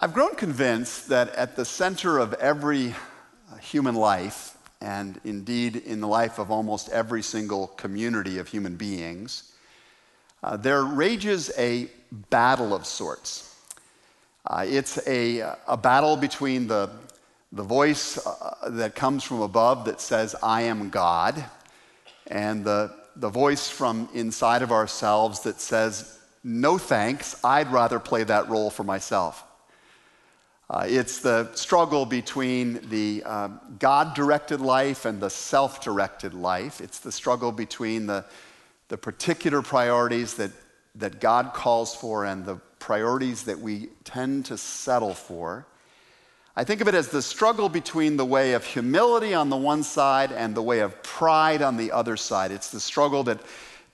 I've grown convinced that at the center of every uh, human life, and indeed in the life of almost every single community of human beings, uh, there rages a battle of sorts. Uh, it's a, a battle between the, the voice uh, that comes from above that says, I am God, and the, the voice from inside of ourselves that says, No thanks, I'd rather play that role for myself. Uh, it's the struggle between the uh, God directed life and the self directed life. It's the struggle between the, the particular priorities that, that God calls for and the priorities that we tend to settle for. I think of it as the struggle between the way of humility on the one side and the way of pride on the other side. It's the struggle that,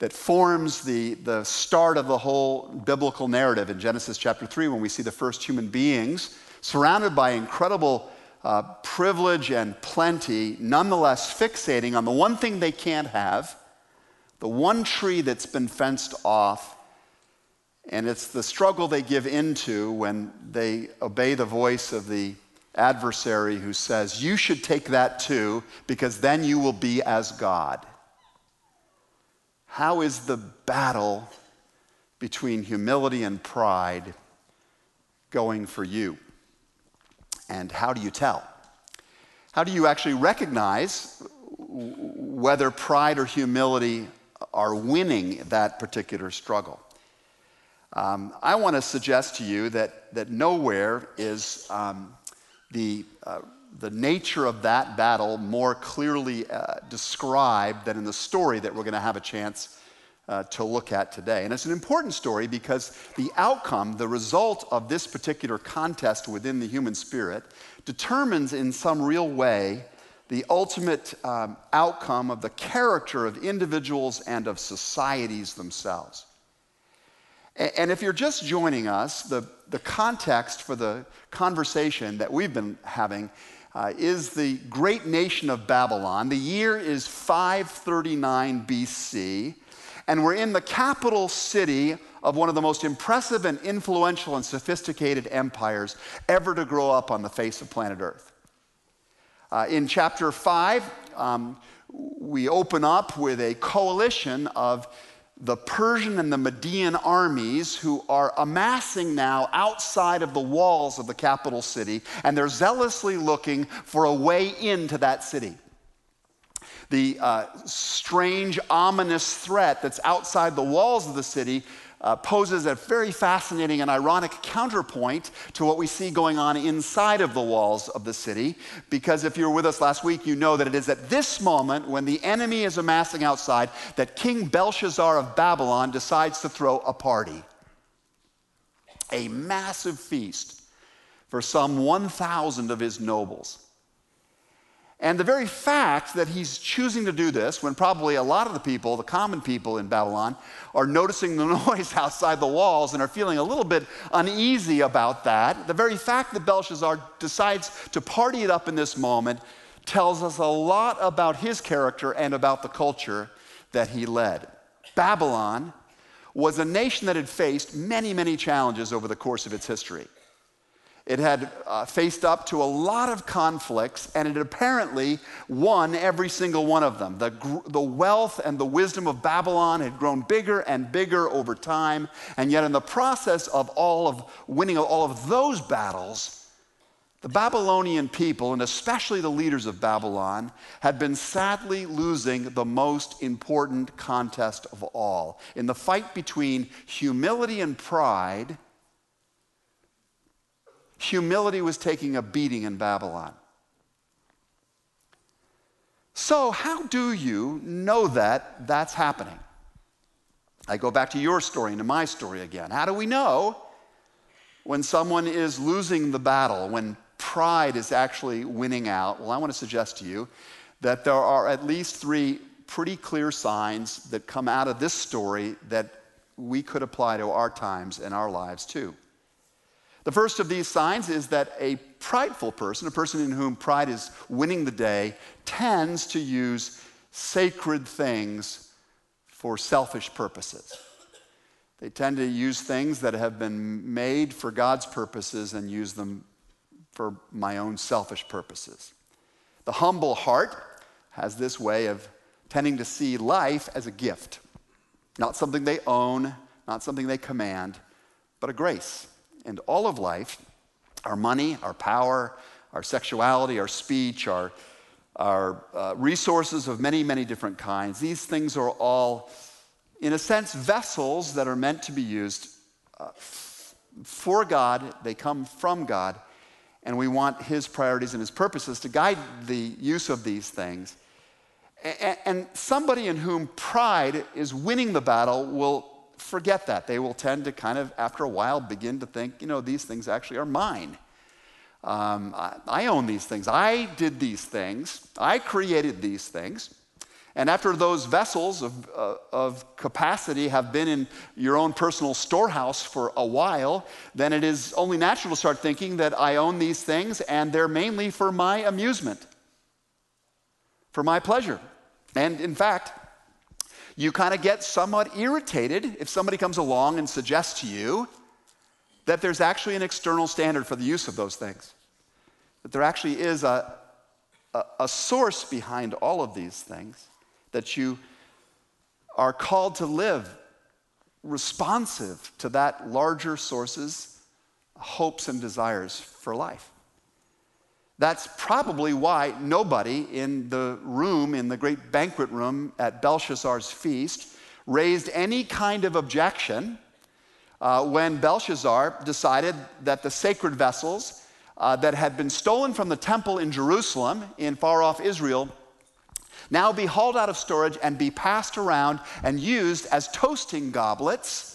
that forms the, the start of the whole biblical narrative in Genesis chapter 3 when we see the first human beings surrounded by incredible uh, privilege and plenty, nonetheless fixating on the one thing they can't have, the one tree that's been fenced off. And it's the struggle they give into when they obey the voice of the adversary who says, You should take that too, because then you will be as God. How is the battle between humility and pride going for you? And how do you tell? How do you actually recognize whether pride or humility are winning that particular struggle? Um, I want to suggest to you that, that nowhere is um, the, uh, the nature of that battle more clearly uh, described than in the story that we're going to have a chance uh, to look at today. And it's an important story because the outcome, the result of this particular contest within the human spirit, determines in some real way the ultimate um, outcome of the character of individuals and of societies themselves. And if you're just joining us, the, the context for the conversation that we've been having uh, is the great nation of Babylon. The year is 539 BC. And we're in the capital city of one of the most impressive and influential and sophisticated empires ever to grow up on the face of planet Earth. Uh, in chapter 5, um, we open up with a coalition of the Persian and the Median armies who are amassing now outside of the walls of the capital city, and they're zealously looking for a way into that city the uh, strange, ominous threat that's outside the walls of the city uh, poses a very fascinating and ironic counterpoint to what we see going on inside of the walls of the city. Because if you were with us last week, you know that it is at this moment when the enemy is amassing outside that King Belshazzar of Babylon decides to throw a party. A massive feast for some 1,000 of his nobles. And the very fact that he's choosing to do this, when probably a lot of the people, the common people in Babylon, are noticing the noise outside the walls and are feeling a little bit uneasy about that, the very fact that Belshazzar decides to party it up in this moment tells us a lot about his character and about the culture that he led. Babylon was a nation that had faced many, many challenges over the course of its history. It had uh, faced up to a lot of conflicts, and it apparently won every single one of them. The, the wealth and the wisdom of Babylon had grown bigger and bigger over time, and yet, in the process of all of winning all of those battles, the Babylonian people, and especially the leaders of Babylon, had been sadly losing the most important contest of all. In the fight between humility and pride, humility was taking a beating in Babylon. So, how do you know that that's happening? I go back to your story and to my story again. How do we know when someone is losing the battle, when pride is actually winning out? Well, I want to suggest to you that there are at least three pretty clear signs that come out of this story that we could apply to our times and our lives too. The first of these signs is that a prideful person, a person in whom pride is winning the day, tends to use sacred things for selfish purposes. They tend to use things that have been made for God's purposes and use them for my own selfish purposes. The humble heart has this way of tending to see life as a gift, not something they own, not something they command, but a grace. And all of life, our money, our power, our sexuality, our speech, our, our uh, resources of many, many different kinds, these things are all, in a sense, vessels that are meant to be used uh, for God. They come from God and we want His priorities and His purposes to guide the use of these things. And somebody in whom pride is winning the battle will forget that. They will tend to kind of, after a while, begin to think, you know, these things actually are mine. Um, I, I own these things. I did these things. I created these things. And after those vessels of, uh, of capacity have been in your own personal storehouse for a while, then it is only natural to start thinking that I own these things and they're mainly for my amusement, for my pleasure. And in fact, you kind of get somewhat irritated if somebody comes along and suggests to you that there's actually an external standard for the use of those things, that there actually is a, a, a source behind all of these things that you are called to live responsive to that larger source's hopes and desires for life. That's probably why nobody in the room, in the great banquet room at Belshazzar's feast, raised any kind of objection uh, when Belshazzar decided that the sacred vessels uh, that had been stolen from the temple in Jerusalem in far off Israel now be hauled out of storage and be passed around and used as toasting goblets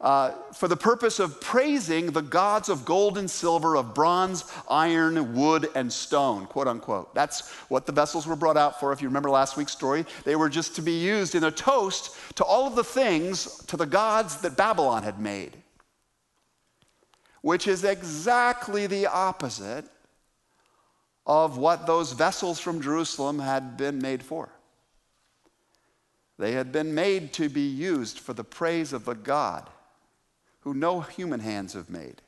uh, for the purpose of praising the gods of gold and silver, of bronze, iron, wood, and stone, quote unquote. That's what the vessels were brought out for. If you remember last week's story, they were just to be used in a toast to all of the things, to the gods that Babylon had made, which is exactly the opposite of what those vessels from Jerusalem had been made for. They had been made to be used for the praise of the God who no human hands have made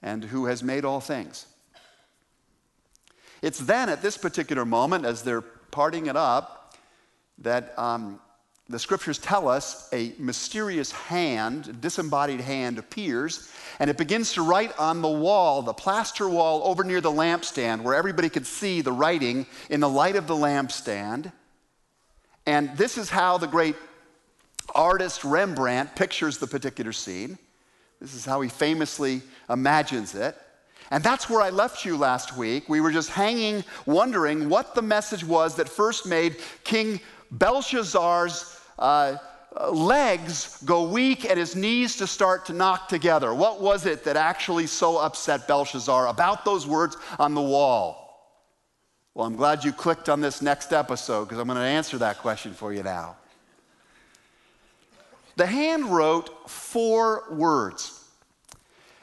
and who has made all things. It's then at this particular moment, as they're parting it up, that um, the scriptures tell us a mysterious hand, a disembodied hand, appears and it begins to write on the wall, the plaster wall over near the lampstand, where everybody could see the writing in the light of the lampstand. And this is how the great artist Rembrandt pictures the particular scene. This is how he famously imagines it. And that's where I left you last week. We were just hanging, wondering what the message was that first made King Belshazzar's uh, legs go weak and his knees to start to knock together. What was it that actually so upset Belshazzar about those words on the wall? Well, I'm glad you clicked on this next episode because I'm going to answer that question for you now. The hand wrote four words,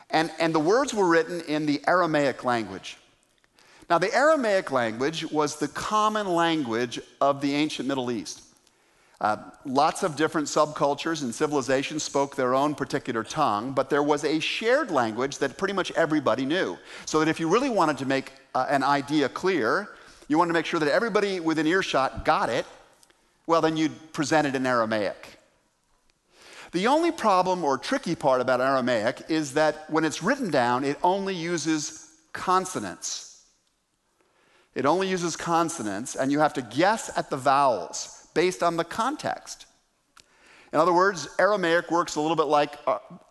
and, and the words were written in the Aramaic language. Now, the Aramaic language was the common language of the ancient Middle East. Uh, lots of different subcultures and civilizations spoke their own particular tongue, but there was a shared language that pretty much everybody knew. So that if you really wanted to make uh, an idea clear, you wanted to make sure that everybody within earshot got it, well, then you'd present it in Aramaic. The only problem or tricky part about Aramaic is that when it's written down, it only uses consonants. It only uses consonants, and you have to guess at the vowels based on the context. In other words, Aramaic works a little bit like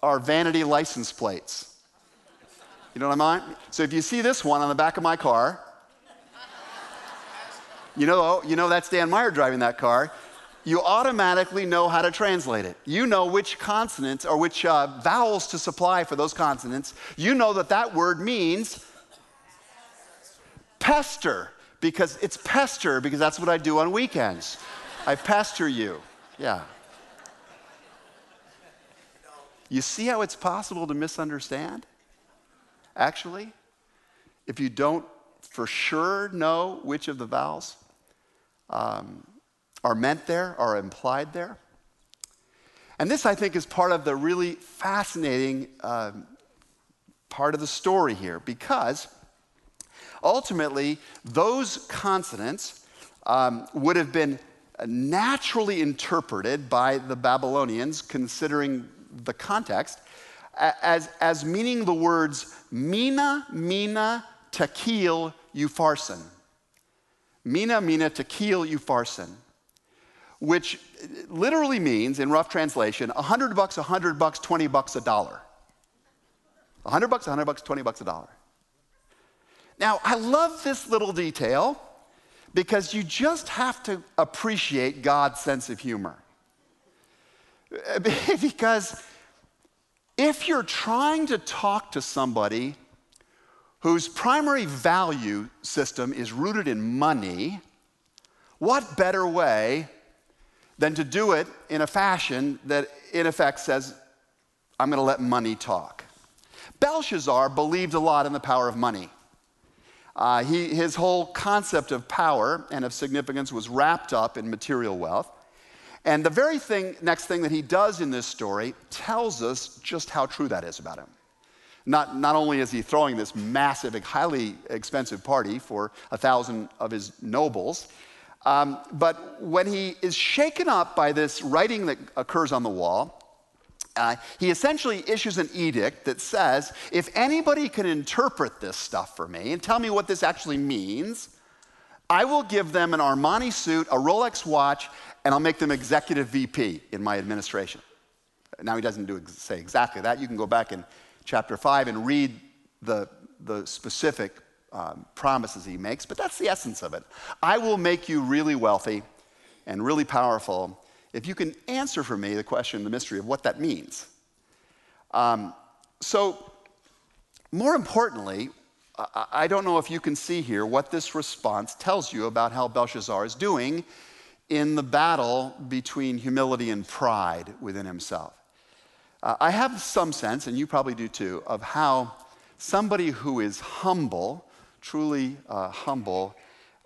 our, vanity license plates. You know what I mean? So if you see this one on the back of my car, you know, you know that's Dan Meyer driving that car. You automatically know how to translate it. You know which consonants or which uh, vowels to supply for those consonants. You know that that word means pester because it's pester because that's what I do on weekends. I pester you. Yeah. You see how it's possible to misunderstand? Actually, if you don't for sure know which of the vowels um, are meant there, are implied there. And this, I think, is part of the really fascinating um, part of the story here because ultimately, those consonants um, would have been naturally interpreted by the Babylonians, considering the context, as, as meaning the words Mina, Mina, Tekel, Upharsin. Mina, Mina, Tekel, Upharsin which literally means, in rough translation, 100 bucks, 100 bucks, 20 bucks a dollar. 100 bucks, 100 bucks, 20 bucks a dollar. Now, I love this little detail because you just have to appreciate God's sense of humor. because if you're trying to talk to somebody whose primary value system is rooted in money, what better way than to do it in a fashion that, in effect, says, I'm going to let money talk. Belshazzar believed a lot in the power of money. Uh, he, his whole concept of power and of significance was wrapped up in material wealth. And the very thing, next thing that he does in this story tells us just how true that is about him. Not, not only is he throwing this massive, highly expensive party for a thousand of his nobles, um, but when he is shaken up by this writing that occurs on the wall, uh, he essentially issues an edict that says if anybody can interpret this stuff for me and tell me what this actually means, I will give them an Armani suit, a Rolex watch, and I'll make them executive VP in my administration. Now, he doesn't do, say exactly that. You can go back in chapter 5 and read the, the specific um, promises he makes, but that's the essence of it. I will make you really wealthy and really powerful if you can answer for me the question, the mystery of what that means. Um, so, more importantly, I, don't know if you can see here what this response tells you about how Belshazzar is doing in the battle between humility and pride within himself. Uh, I have some sense, and you probably do too, of how somebody who is humble truly uh, humble,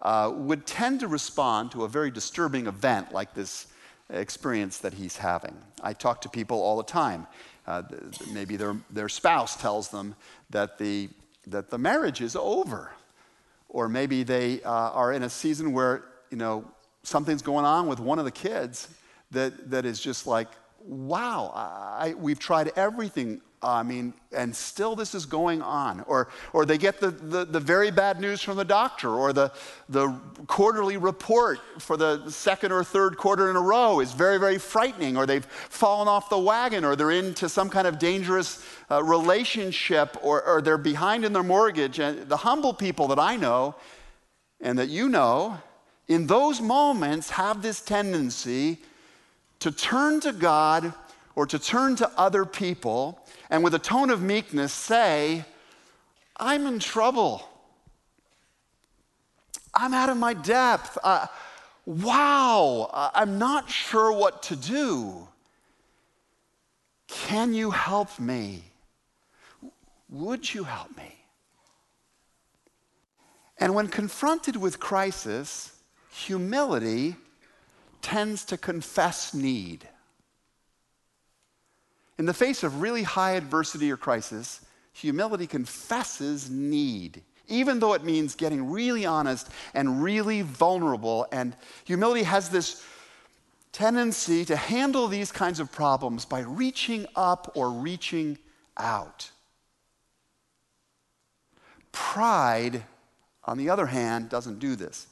uh, would tend to respond to a very disturbing event like this experience that he's having. I talk to people all the time. Uh, maybe their, their spouse tells them that the, that the marriage is over. Or maybe they uh, are in a season where, you know, something's going on with one of the kids that, that is just like, wow, I, we've tried everything I mean, and still this is going on. Or, or they get the, the, the, very bad news from the doctor, or the, the quarterly report for the second or third quarter in a row is very, very frightening, or they've fallen off the wagon, or they're into some kind of dangerous uh, relationship, or, or they're behind in their mortgage. And the humble people that I know and that you know, in those moments have this tendency to turn to God or to turn to other people and with a tone of meekness say, I'm in trouble. I'm out of my depth. Uh, wow, I'm not sure what to do. Can you help me? Would you help me? And when confronted with crisis, humility tends to confess need. In the face of really high adversity or crisis, humility confesses need, even though it means getting really honest and really vulnerable. And humility has this tendency to handle these kinds of problems by reaching up or reaching out. Pride, on the other hand, doesn't do this.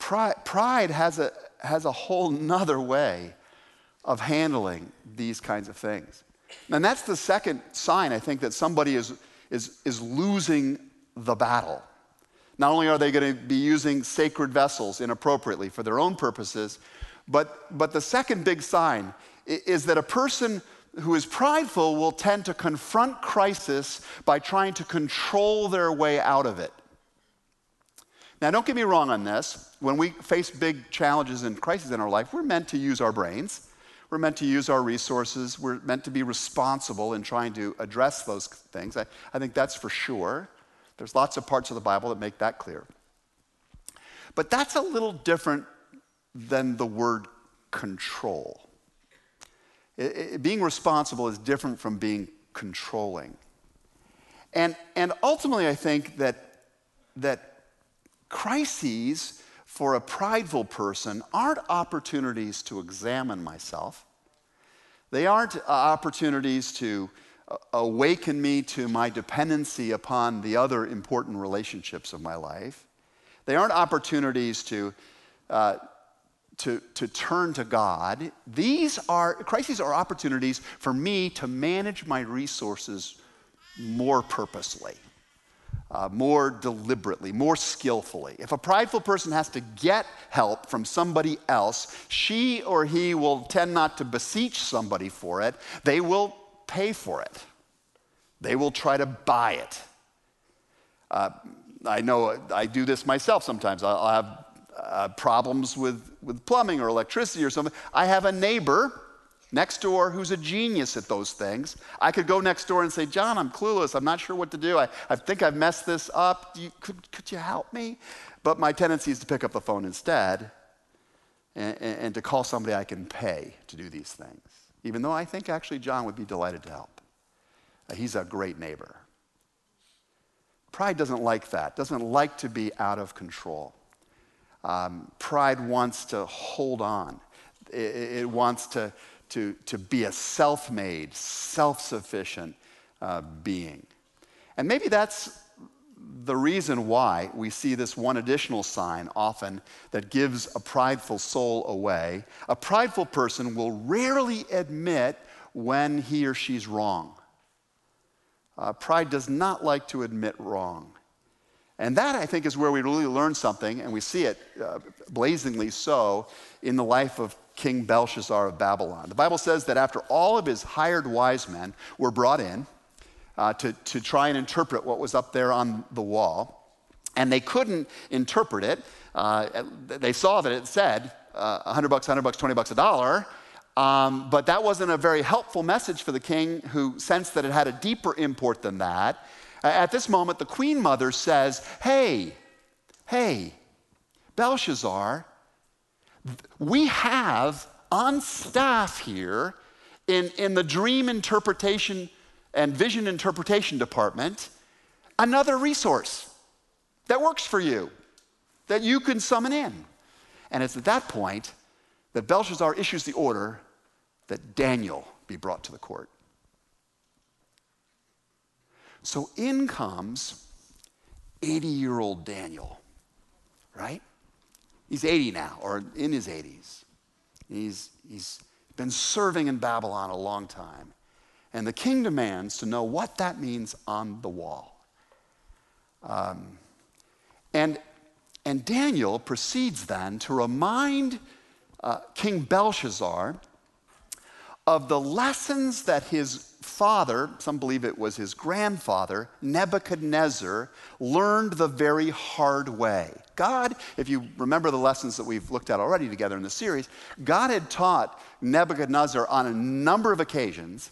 Pride, pride has, a, has a whole nother way of handling these kinds of things. And that's the second sign, I think, that somebody is, is, is losing the battle. Not only are they going to be using sacred vessels inappropriately for their own purposes, but, but the second big sign is that a person who is prideful will tend to confront crisis by trying to control their way out of it. Now, don't get me wrong on this. When we face big challenges and crises in our life, we're meant to use our brains. We're meant to use our resources. We're meant to be responsible in trying to address those things. I, I think that's for sure. There's lots of parts of the Bible that make that clear. But that's a little different than the word control. It, it, being responsible is different from being controlling. And, and ultimately, I think that, that crises for a prideful person aren't opportunities to examine myself. They aren't opportunities to awaken me to my dependency upon the other important relationships of my life. They aren't opportunities to, uh, to, to turn to God. These are, crises are opportunities for me to manage my resources more purposely uh, more deliberately, more skillfully. If a prideful person has to get help from somebody else, she or he will tend not to beseech somebody for it, they will pay for it. They will try to buy it. Uh, I know I do this myself sometimes. I'll have uh, problems with, with plumbing or electricity or something. I have a neighbor next door who's a genius at those things. I could go next door and say, John, I'm clueless. I'm not sure what to do. I, I think I've messed this up. You, could, could you help me? But my tendency is to pick up the phone instead and, and, and to call somebody I can pay to do these things, even though I think actually John would be delighted to help. Uh, he's a great neighbor. Pride doesn't like that, doesn't like to be out of control. Um, pride wants to hold on, it, it wants to, to, to be a self made, self sufficient uh, being. And maybe that's the reason why we see this one additional sign often that gives a prideful soul away. A prideful person will rarely admit when he or she's wrong. Uh, pride does not like to admit wrong. And that, I think, is where we really learn something, and we see it uh, blazingly so in the life of King Belshazzar of Babylon. The Bible says that after all of his hired wise men were brought in uh, to, to try and interpret what was up there on the wall, and they couldn't interpret it, uh, they saw that it said uh, 100 bucks, 100 bucks, 20 bucks a dollar. Um, but that wasn't a very helpful message for the king who sensed that it had a deeper import than that. At this moment, the queen mother says, Hey, hey, Belshazzar, we have on staff here in, in the dream interpretation and vision interpretation department another resource that works for you, that you can summon in. And it's at that point that Belshazzar issues the order that Daniel be brought to the court. So in comes 80 year old Daniel, right? He's 80 now, or in his 80s. He's, he's been serving in Babylon a long time. And the king demands to know what that means on the wall. Um, and, and Daniel proceeds then to remind uh, King Belshazzar of the lessons that his father, some believe it was his grandfather, Nebuchadnezzar, learned the very hard way. God, if you remember the lessons that we've looked at already together in the series, God had taught Nebuchadnezzar on a number of occasions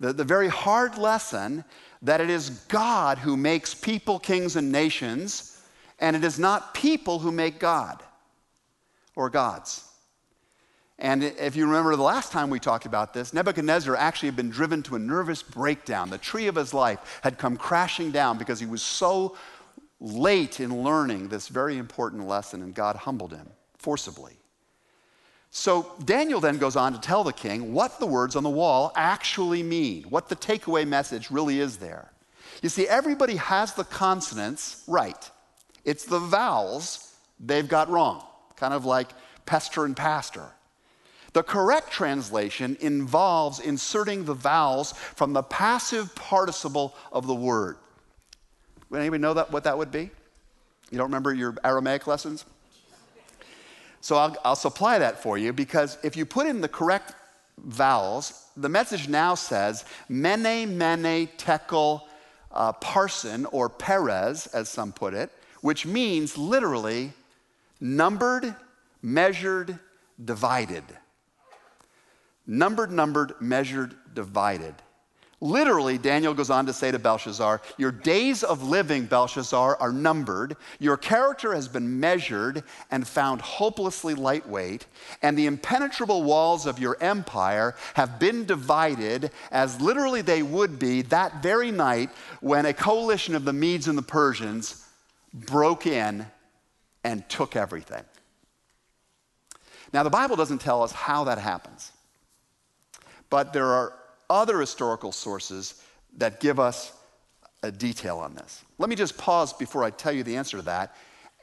the, the very hard lesson that it is God who makes people, kings, and nations, and it is not people who make God or gods. And if you remember the last time we talked about this, Nebuchadnezzar actually had been driven to a nervous breakdown. The tree of his life had come crashing down because he was so late in learning this very important lesson, and God humbled him forcibly. So Daniel then goes on to tell the king what the words on the wall actually mean, what the takeaway message really is there. You see, everybody has the consonants right, it's the vowels they've got wrong, kind of like pester and pastor. The correct translation involves inserting the vowels from the passive participle of the word. Would anybody know that, what that would be? You don't remember your Aramaic lessons? So I'll, I'll supply that for you because if you put in the correct vowels, the message now says, Mene, Mene, Tekel, uh, Parson, or Perez, as some put it, which means literally numbered, measured, divided. Numbered, numbered, measured, divided. Literally, Daniel goes on to say to Belshazzar, Your days of living, Belshazzar, are numbered. Your character has been measured and found hopelessly lightweight, and the impenetrable walls of your empire have been divided as literally they would be that very night when a coalition of the Medes and the Persians broke in and took everything. Now, the Bible doesn't tell us how that happens, but there are other historical sources that give us a detail on this. Let me just pause before I tell you the answer to that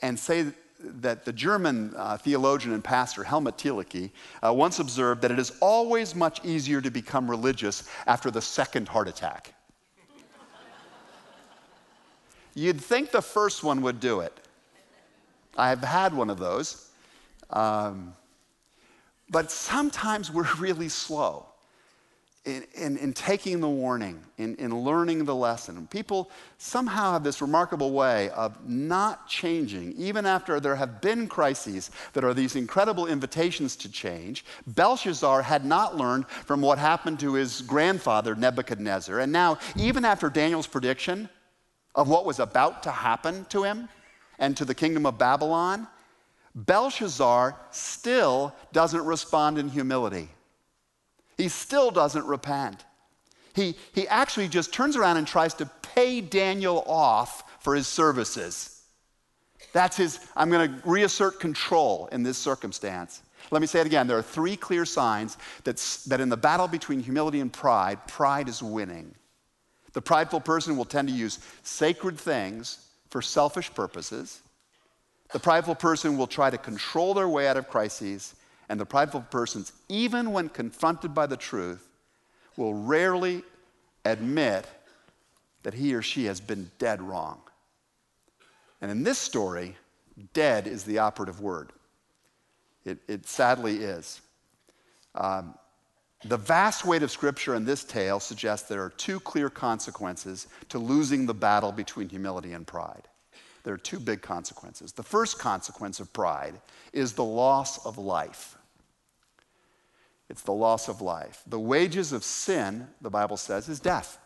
and say that the German uh, theologian and pastor Helmut Thielicke uh, once observed that it is always much easier to become religious after the second heart attack. You'd think the first one would do it. I've had one of those. Um, but sometimes we're really slow in, in, in, taking the warning, in, in learning the lesson. People somehow have this remarkable way of not changing, even after there have been crises that are these incredible invitations to change. Belshazzar had not learned from what happened to his grandfather, Nebuchadnezzar. And now, even after Daniel's prediction of what was about to happen to him and to the kingdom of Babylon, Belshazzar still doesn't respond in humility. He still doesn't repent. He, he actually just turns around and tries to pay Daniel off for his services. That's his, I'm going to reassert control in this circumstance. Let me say it again. There are three clear signs that, that in the battle between humility and pride, pride is winning. The prideful person will tend to use sacred things for selfish purposes. The prideful person will try to control their way out of crises and the prideful persons, even when confronted by the truth, will rarely admit that he or she has been dead wrong. And in this story, dead is the operative word. It, it sadly is. Um, the vast weight of Scripture in this tale suggests there are two clear consequences to losing the battle between humility and pride. There are two big consequences. The first consequence of pride is the loss of life. It's the loss of life. The wages of sin, the Bible says, is death.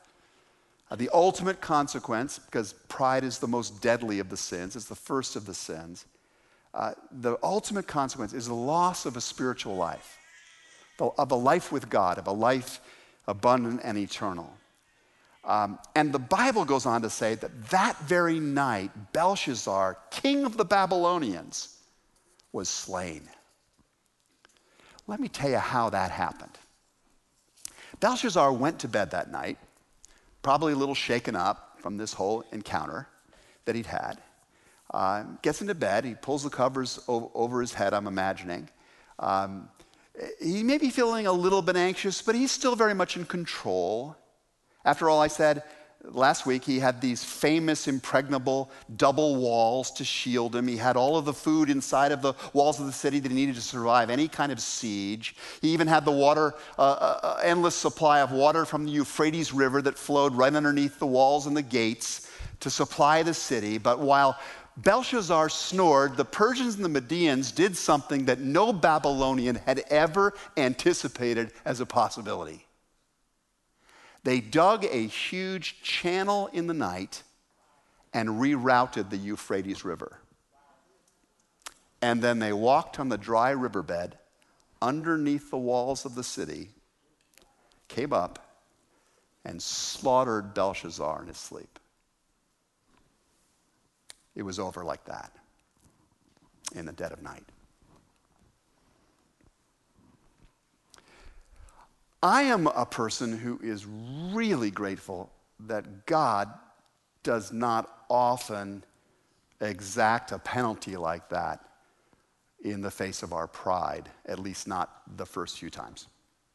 Uh, the ultimate consequence, because pride is the most deadly of the sins, it's the first of the sins. Uh, the ultimate consequence is the loss of a spiritual life, of a life with God, of a life abundant and eternal. Um, and the Bible goes on to say that that very night, Belshazzar, king of the Babylonians, was slain. Let me tell you how that happened. Belshazzar went to bed that night, probably a little shaken up from this whole encounter that he'd had. Uh, gets into bed, he pulls the covers o- over his head, I'm imagining. Um, he may be feeling a little bit anxious, but he's still very much in control. After all, I said, last week he had these famous impregnable double walls to shield him. He had all of the food inside of the walls of the city that he needed to survive any kind of siege. He even had the water, uh, uh, uh, endless supply of water from the Euphrates River that flowed right underneath the walls and the gates to supply the city. But while Belshazzar snored, the Persians and the Medians did something that no Babylonian had ever anticipated as a possibility. They dug a huge channel in the night and rerouted the Euphrates River. And then they walked on the dry riverbed underneath the walls of the city, came up, and slaughtered Belshazzar in his sleep. It was over like that in the dead of night. I am a person who is really grateful that God does not often exact a penalty like that in the face of our pride, at least not the first few times,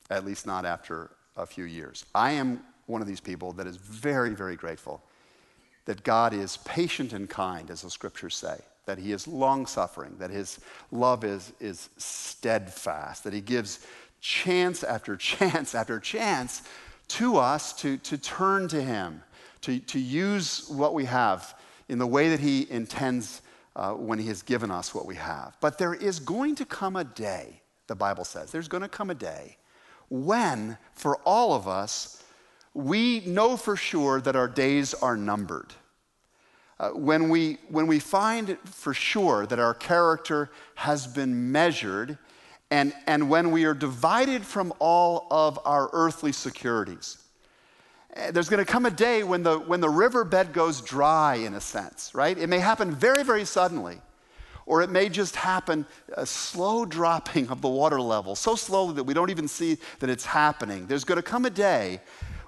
at least not after a few years. I am one of these people that is very, very grateful that God is patient and kind, as the scriptures say, that He is long suffering, that His love is, is steadfast, that He gives chance after chance after chance to us to, to turn to Him, to, to use what we have in the way that He intends uh, when He has given us what we have. But there is going to come a day, the Bible says, there's going to come a day when, for all of us, we know for sure that our days are numbered. Uh, when, we, when we find for sure that our character has been measured, and, and when we are divided from all of our earthly securities, eh, there's going to come a day when the, when the riverbed goes dry, in a sense, right? It may happen very, very suddenly or it may just happen a slow dropping of the water level, so slowly that we don't even see that it's happening. There's going to come a day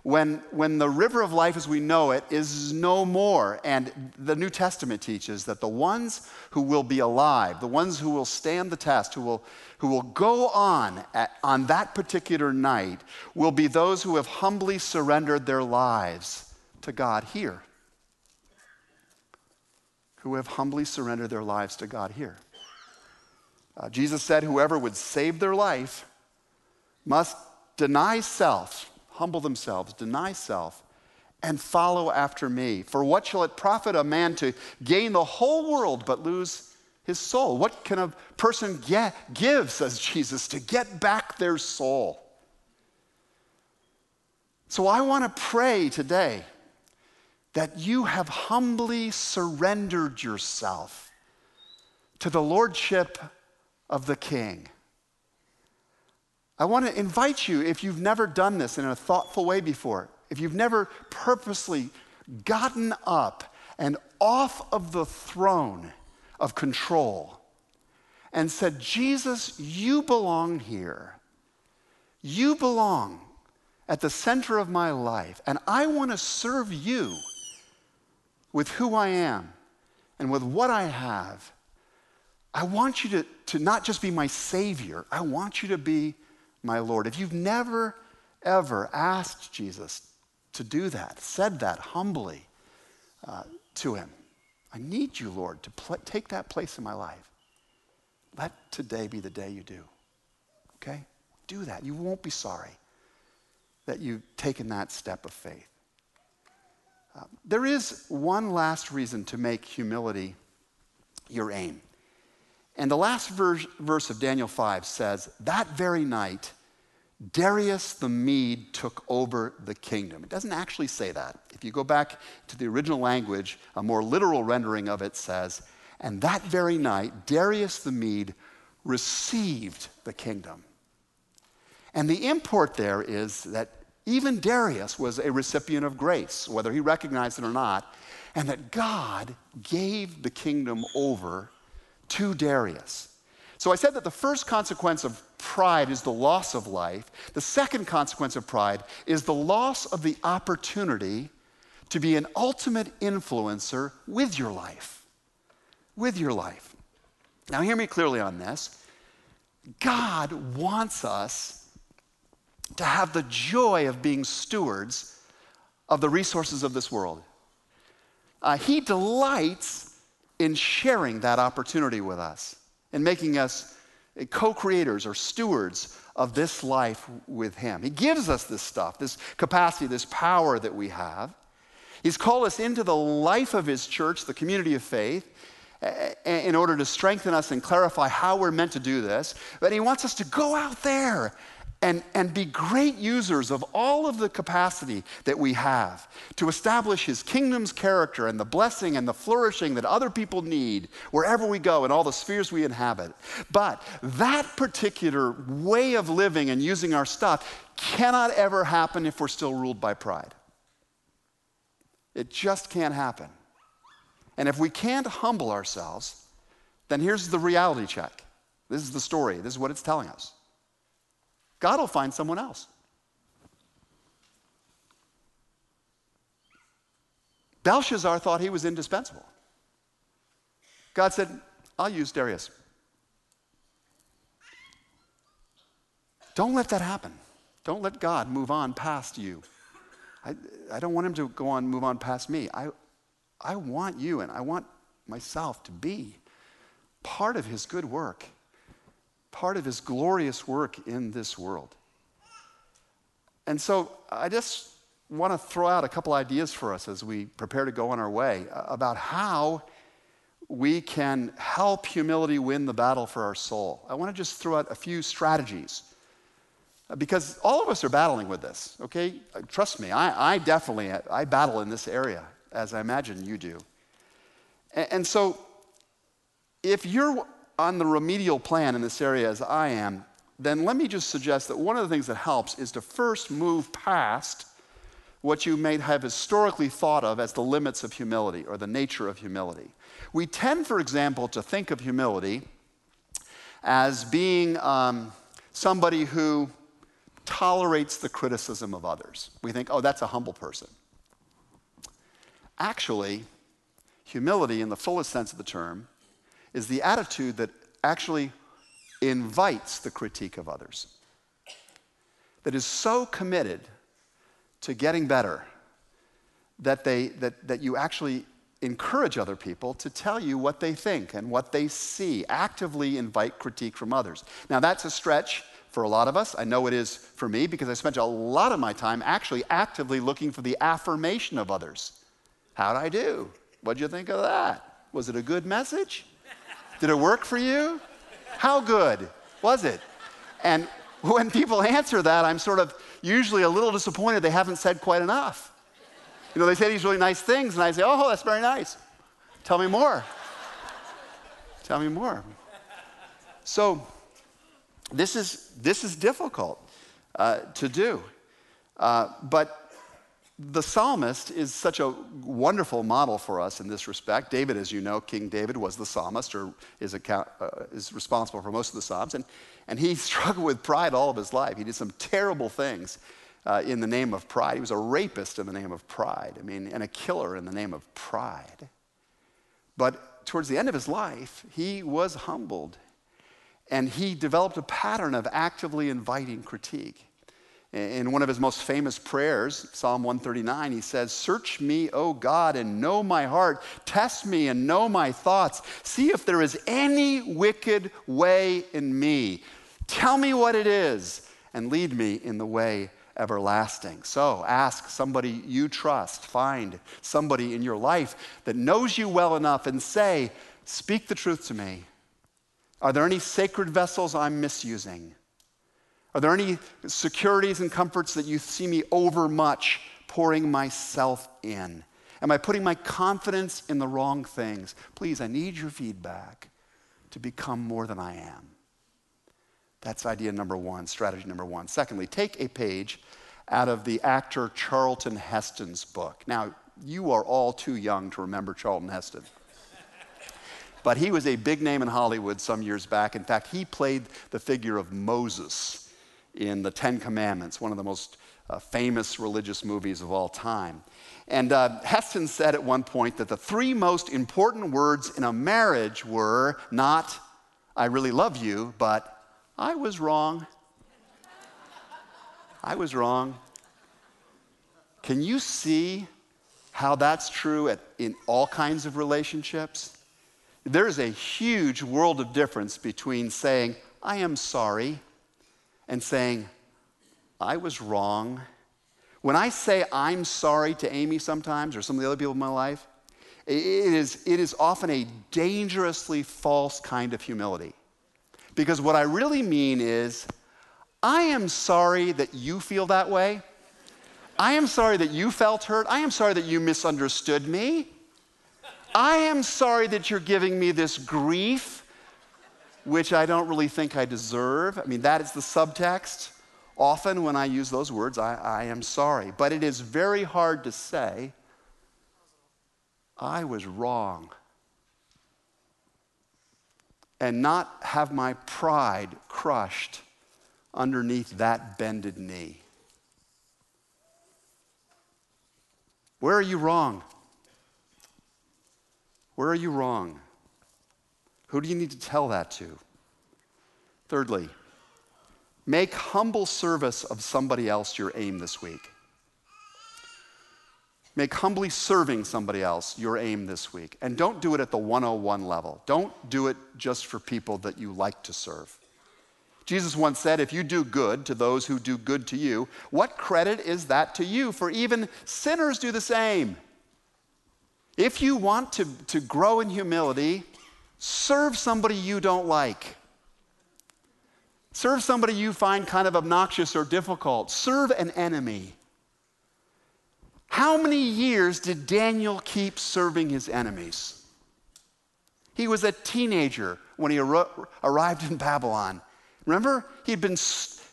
when, when the river of life as we know it is no more. And the New Testament teaches that the ones who will be alive, the ones who will stand the test, who will, who will go on at, on that particular night, will be those who have humbly surrendered their lives to God here who have humbly surrendered their lives to God here. Uh, Jesus said, Whoever would save their life must deny self, humble themselves, deny self, and follow after me. For what shall it profit a man to gain the whole world but lose his soul? What can a person get, give, says Jesus, to get back their soul? So I want to pray today that you have humbly surrendered yourself to the lordship of the king. I want to invite you, if you've never done this in a thoughtful way before, if you've never purposely gotten up and off of the throne of control and said, Jesus, you belong here. You belong at the center of my life, and I want to serve you with who I am and with what I have, I want you to, to not just be my Savior, I want you to be my Lord. If you've never, ever asked Jesus to do that, said that humbly uh, to Him, I need you, Lord, to pl- take that place in my life. Let today be the day you do. Okay? Do that. You won't be sorry that you've taken that step of faith. Uh, there is one last reason to make humility your aim. And the last verse, of Daniel 5 says, That very night, Darius the Mede took over the kingdom. It doesn't actually say that. If you go back to the original language, a more literal rendering of it says, And that very night, Darius the Mede received the kingdom. And the import there is that even Darius was a recipient of grace, whether he recognized it or not, and that God gave the kingdom over to Darius. So I said that the first consequence of pride is the loss of life. The second consequence of pride is the loss of the opportunity to be an ultimate influencer with your life. With your life. Now, hear me clearly on this. God wants us to have the joy of being stewards of the resources of this world. Uh, he delights in sharing that opportunity with us and making us co creators or stewards of this life with Him. He gives us this stuff, this capacity, this power that we have. He's called us into the life of His church, the community of faith, in order to strengthen us and clarify how we're meant to do this. But He wants us to go out there and, and be great users of all of the capacity that we have to establish his kingdom's character and the blessing and the flourishing that other people need wherever we go in all the spheres we inhabit. But that particular way of living and using our stuff cannot ever happen if we're still ruled by pride. It just can't happen. And if we can't humble ourselves, then here's the reality check. This is the story, this is what it's telling us. God will find someone else. Belshazzar thought he was indispensable. God said, I'll use Darius. Don't let that happen. Don't let God move on past you. I, I don't want him to go on, move on past me. I, I want you and I want myself to be part of his good work part of his glorious work in this world. And so I just want to throw out a couple ideas for us as we prepare to go on our way uh, about how we can help humility win the battle for our soul. I want to just throw out a few strategies because all of us are battling with this, okay? Trust me, I, I definitely, I battle in this area, as I imagine you do. And, and so, if you're on the remedial plan in this area as I am, then let me just suggest that one of the things that helps is to first move past what you may have historically thought of as the limits of humility or the nature of humility. We tend, for example, to think of humility as being um, somebody who tolerates the criticism of others. We think, oh, that's a humble person. Actually, humility, in the fullest sense of the term, is the attitude that actually invites the critique of others, that is so committed to getting better that, they, that, that you actually encourage other people to tell you what they think and what they see, actively invite critique from others. Now, that's a stretch for a lot of us. I know it is for me because I spent a lot of my time actually actively looking for the affirmation of others. How'd I do? What'd you think of that? Was it a good message? Did it work for you? How good was it? And when people answer that, I'm sort of usually a little disappointed they haven't said quite enough. You know, they say these really nice things, and I say, oh, that's very nice. Tell me more. Tell me more. So, this is, this is difficult uh, to do. Uh, but the psalmist is such a wonderful model for us in this respect. David, as you know, King David was the psalmist, or is, account, uh, is responsible for most of the psalms. And, and he struggled with pride all of his life. He did some terrible things uh, in the name of pride. He was a rapist in the name of pride, I mean, and a killer in the name of pride. But towards the end of his life, he was humbled and he developed a pattern of actively inviting critique. In one of his most famous prayers, Psalm 139, he says, Search me, O God, and know my heart. Test me and know my thoughts. See if there is any wicked way in me. Tell me what it is and lead me in the way everlasting. So ask somebody you trust, find somebody in your life that knows you well enough and say, Speak the truth to me. Are there any sacred vessels I'm misusing? Are there any securities and comforts that you see me overmuch pouring myself in? Am I putting my confidence in the wrong things? Please, I need your feedback to become more than I am. That's idea number one, strategy number one. Secondly, take a page out of the actor Charlton Heston's book. Now, you are all too young to remember Charlton Heston. But he was a big name in Hollywood some years back. In fact, he played the figure of Moses in the Ten Commandments, one of the most uh, famous religious movies of all time. And uh, Heston said at one point that the three most important words in a marriage were not, I really love you, but I was wrong. I was wrong. Can you see how that's true at, in all kinds of relationships? There's a huge world of difference between saying, I am sorry, and saying, I was wrong. When I say I'm sorry to Amy sometimes or some of the other people in my life, it is, it is often a dangerously false kind of humility. Because what I really mean is, I am sorry that you feel that way. I am sorry that you felt hurt. I am sorry that you misunderstood me. I am sorry that you're giving me this grief, which I don't really think I deserve. I mean, that is the subtext. Often when I use those words, I, I am sorry. But it is very hard to say, I was wrong. And not have my pride crushed underneath that bended knee. Where are you wrong? Where are you wrong? Who do you need to tell that to? Thirdly, make humble service of somebody else your aim this week. Make humbly serving somebody else your aim this week. And don't do it at the 101 level. Don't do it just for people that you like to serve. Jesus once said, If you do good to those who do good to you, what credit is that to you? For even sinners do the same. If you want to, to grow in humility, serve somebody you don't like. Serve somebody you find kind of obnoxious or difficult. Serve an enemy. How many years did Daniel keep serving his enemies? He was a teenager when he ar- arrived in Babylon. Remember? He'd been,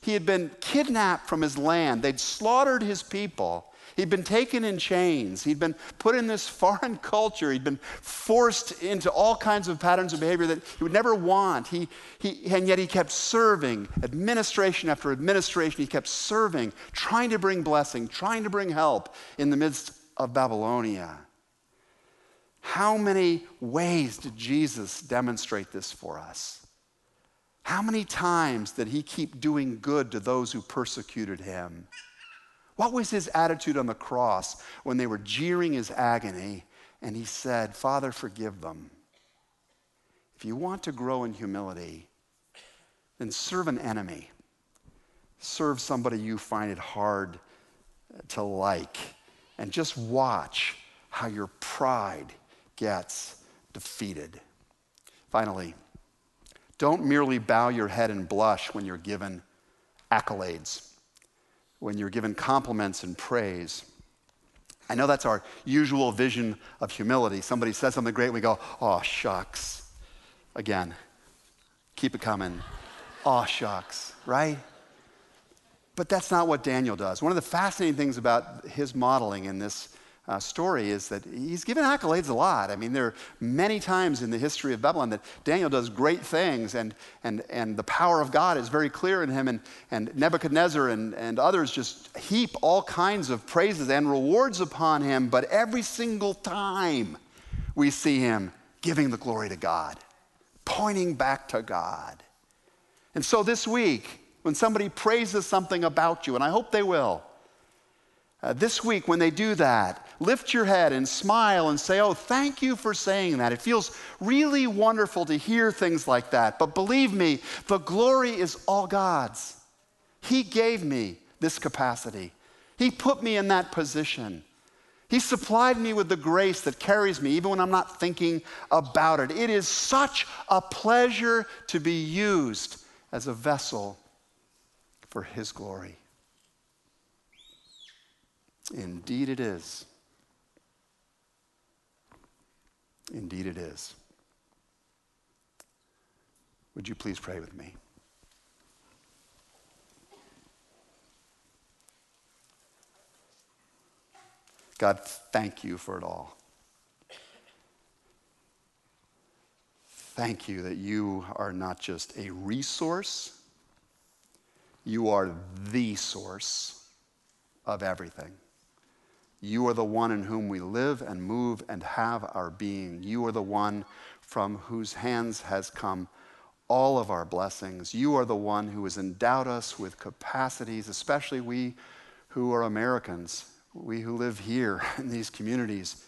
he had been kidnapped from his land, they'd slaughtered his people. He'd been taken in chains. He'd been put in this foreign culture. He'd been forced into all kinds of patterns of behavior that he would never want. He, he, and yet he kept serving, administration after administration. He kept serving, trying to bring blessing, trying to bring help in the midst of Babylonia. How many ways did Jesus demonstrate this for us? How many times did he keep doing good to those who persecuted him? What was his attitude on the cross when they were jeering his agony and he said, Father, forgive them? If you want to grow in humility, then serve an enemy. Serve somebody you find it hard to like. And just watch how your pride gets defeated. Finally, don't merely bow your head and blush when you're given accolades when you're given compliments and praise. I know that's our usual vision of humility. Somebody says something great, we go, oh, shucks. Again, keep it coming. Oh, shucks, right? But that's not what Daniel does. One of the fascinating things about his modeling in this uh, story is that he's given accolades a lot. I mean, there are many times in the history of Babylon that Daniel does great things, and, and, and the power of God is very clear in him. And, and Nebuchadnezzar and, and others just heap all kinds of praises and rewards upon him. But every single time we see him giving the glory to God, pointing back to God. And so this week, when somebody praises something about you, and I hope they will, uh, this week, when they do that, lift your head and smile and say, Oh, thank you for saying that. It feels really wonderful to hear things like that. But believe me, the glory is all God's. He gave me this capacity, He put me in that position. He supplied me with the grace that carries me even when I'm not thinking about it. It is such a pleasure to be used as a vessel for His glory. Indeed, it is. Indeed, it is. Would you please pray with me? God, thank you for it all. Thank you that you are not just a resource, you are the source of everything. You are the one in whom we live and move and have our being. You are the one from whose hands has come all of our blessings. You are the one who has endowed us with capacities, especially we who are Americans, we who live here in these communities,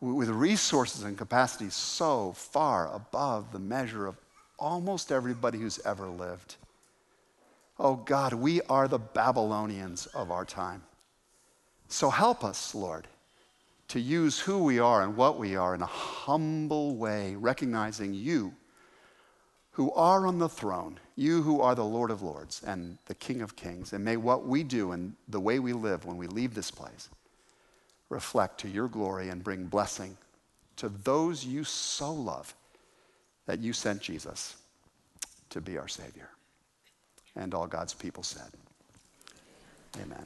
with resources and capacities so far above the measure of almost everybody who's ever lived. Oh God, we are the Babylonians of our time. So help us, Lord, to use who we are and what we are in a humble way, recognizing you who are on the throne, you who are the Lord of Lords and the King of Kings. And may what we do and the way we live when we leave this place reflect to your glory and bring blessing to those you so love that you sent Jesus to be our Savior. And all God's people said, Amen.